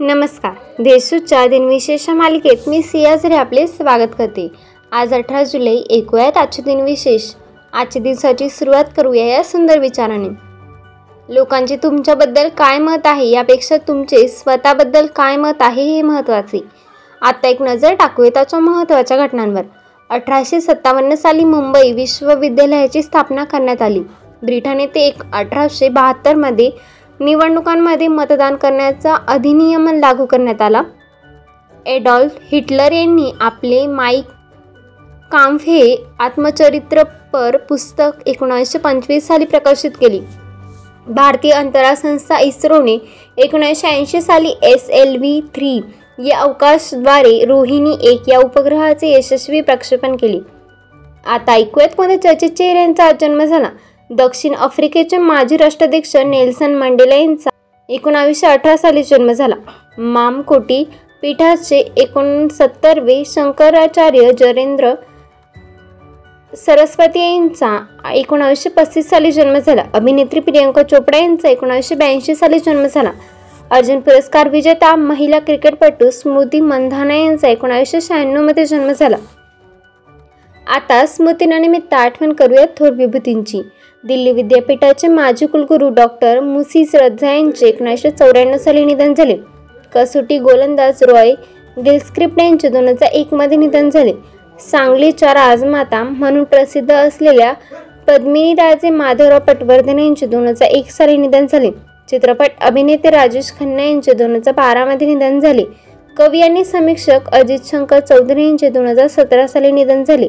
नमस्कार. देशूच्या दिनविशेष मालिकेत मी सियाझरे आपले स्वागत करते. आज अठरा जुलै ऐकूयात आजचे दिनविशेष. आजच्या दिवसाची सुरुवात करूया या सुंदर विचाराने. लोकांचे तुमच्याबद्दल काय मत आहे यापेक्षा तुमचे स्वतःबद्दल काय मत आहे हे महत्त्वाचे. आता एक नजर टाकूया त्याच्या महत्त्वाच्या घटनांवर. अठराशे सत्तावन्न साली मुंबई विश्वविद्यालयाची स्थापना करण्यात आली. ब्रिटन येथे एक अठराशे बहात्तरमध्ये निवडणुकांमध्ये मतदान करण्याचा अधिनियम लागू करण्यात आला. एडॉल्फ हिटलर यांनी आपले माईक काम्फ हे आत्मचरित्रपर पुस्तक एकोणीसशे पंचवीस साली प्रकाशित केले. भारतीय अंतराळ संस्था इस्रोने एकोणीसशे ऐंशी साली एस एल व्ही थ्री या अवकाशद्वारे रोहिणी एक या उपग्रहाचे यशस्वी प्रक्षेपण केले. आता ऐकूयात कोणत्या चर्चित चेहऱ्यांचा जन्म झाला. दक्षिण आफ्रिकेचे माजी राष्ट्राध्यक्ष नेल्सन मंडेला यांचा एकोणावीसशे अठरा साली जन्म झाला. मामकोटी पीठाचे एकोणसत्तरवे शंकराचार्य जरेंद्र सरस्वती यांचा एकोणावीसशे पस्तीस साली जन्म झाला. अभिनेत्री प्रियंका चोपडा यांचा एकोणावीसशे ब्याऐंशी साली जन्म झाला. अर्जुन पुरस्कार विजेता महिला क्रिकेटपटू स्मृती मंधाना यांचा एकोणावीसशे शहाण्णवमध्ये जन्म झाला. आता स्मृतीनानिमित्त आठवण करूयात थोर विभूतींची. दिल्ली विद्यापीठाचे माजी कुलगुरू डॉक्टर मुसीस श्रद्धा यांचे एकोणीसशे चौऱ्याण्णव साली निधन झाले. कसोटी गोलंदाज रॉय गिलस्क्रिप्ट यांचे दोन हजार एकमध्ये निधन झाले. सांगली चार आजमाता म्हणून प्रसिद्ध असलेल्या पद्मिनी राजे माधवराव पटवर्धन यांचे दोन हजार एक साली निधन झाले. चित्रपट अभिनेते राजेश खन्ना यांचे दोन हजार बारामध्ये निधन झाले. कवी आणि समीक्षक अजित शंकर चौधरी यांचे दोन हजार सतरा साली निधन झाले.